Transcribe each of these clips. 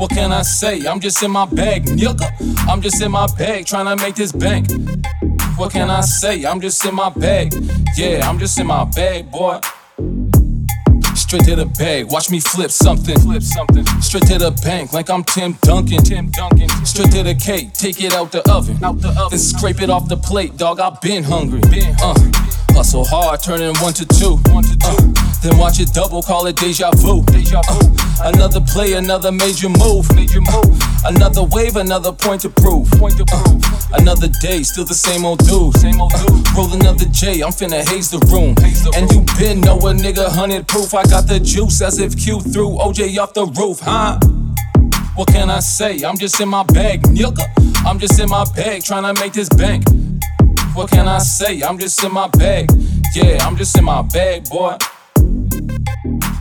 What can I say? I'm just in my bag, nigga. I'm just in my bag trying to make this bank. What can I say? I'm just in my bag. Yeah, I'm just in my bag, boy. Straight to the bag, watch me flip something. Flip something. Straight to the bank, like I'm Tim Duncan. Tim Duncan. Straight to the cake, take it out the oven. Out the oven. Then scrape it off the plate, dog. I've been hungry. Been uh, hustle hard, turning one to two. One to two. Uh, then watch it double, call it deja vu. Deja vu. Uh, Another play, another major move. Major move. Another wave, another point to prove. Point to prove. Uh, another day, still the same old dude. Same old dude. Roll another J, I'm finna haze the room. Haze the and room. you been know a nigga hundred proof. I got the juice as if Q threw OJ off the roof, huh? What can I say? I'm just in my bag, nigga. I'm just in my bag trying to make this bank. What can I say? I'm just in my bag. Yeah, I'm just in my bag, boy.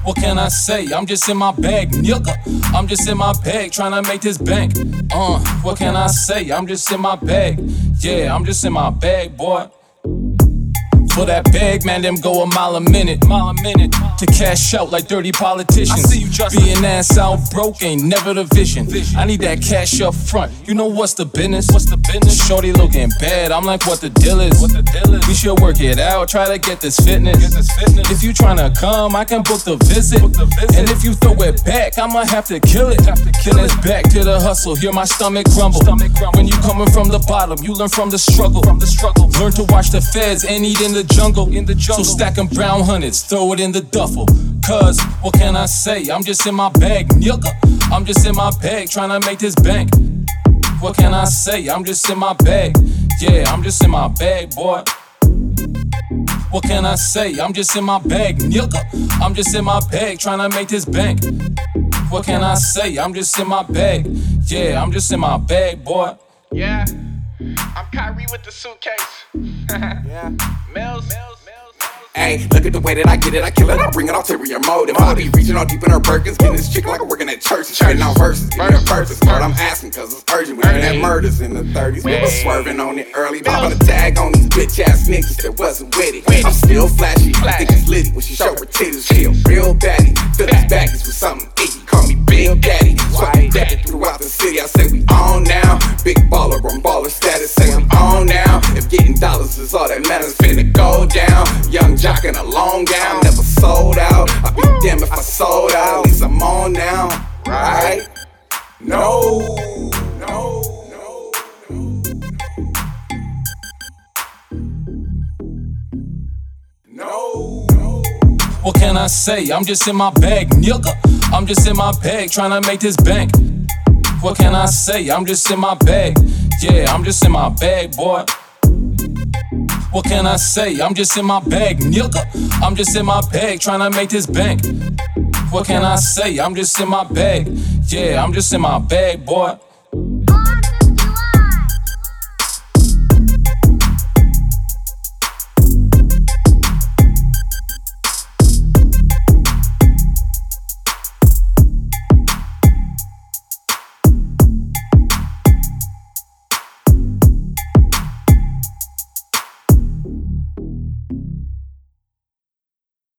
What can I say? I'm just in my bag, nigga. I'm just in my bag trying to make this bank. Uh, what can I say? I'm just in my bag. Yeah, I'm just in my bag, boy. For that bag, man, them go a mile a minute, mile a minute to cash out like dirty politicians. I see you just being ass out broke ain't never the vision. I need that cash up front. You know what's the business? What's the business? Shorty looking bad. I'm like, what the deal is? What the deal is? We should work it out. Try to get this fitness. Get this fitness. If you tryna come, I can book the visit. Book the visit. And if you throw it back, I'ma have to kill it. Have to kill then it's back to the hustle. Hear my stomach grumble. Stomach grumble. When you coming from the bottom, you learn from the struggle. From the struggle. Learn to watch the feds and eat in the jungle. In the jungle. So stack 'em brown hundreds, throw it in the duffel. Cause what can I say? I'm just in my bag, nigga. I'm just in my bag trying to make this bank. What can I say? I'm just in my bag. Yeah, I'm just in my bag, boy. What can I say? I'm just in my bag, nigga. I'm just in my bag trying to make this bank. What can I say? I'm just in my bag. Yeah, I'm just in my bag, boy. Yeah. I'm Kyrie with the suitcase. Yeah. Mills. Mills. Hey, look at the way that I get it, I kill it, I bring it ulterior motive. I be reaching all deep in her Birkins, getting this chick like I'm working at church, spitting out verses, getting her purpose. But I'm asking cause it's urgent, we had murders in the 30s, we was swerving on it early, popping a tag on these bitch ass niggas that wasn't with it. I'm still flashy, I think it's litty when she show her titties, she a real baddie. Fill his baggies with is all that matters, finna go down. Young jock in a long gown, never sold out. I'd be damned if I sold out, at least I'm on now, right? No, no. no, no. No. What can I say? I'm just in my bag, nigga. I'm just in my bag trying to make this bank. What can I say? I'm just in my bag. Yeah, I'm just in my bag, boy. What can I say? I'm just in my bag, nigga. I'm just in my bag trying to make this bank. What can I say? I'm just in my bag. Yeah, I'm just in my bag, boy.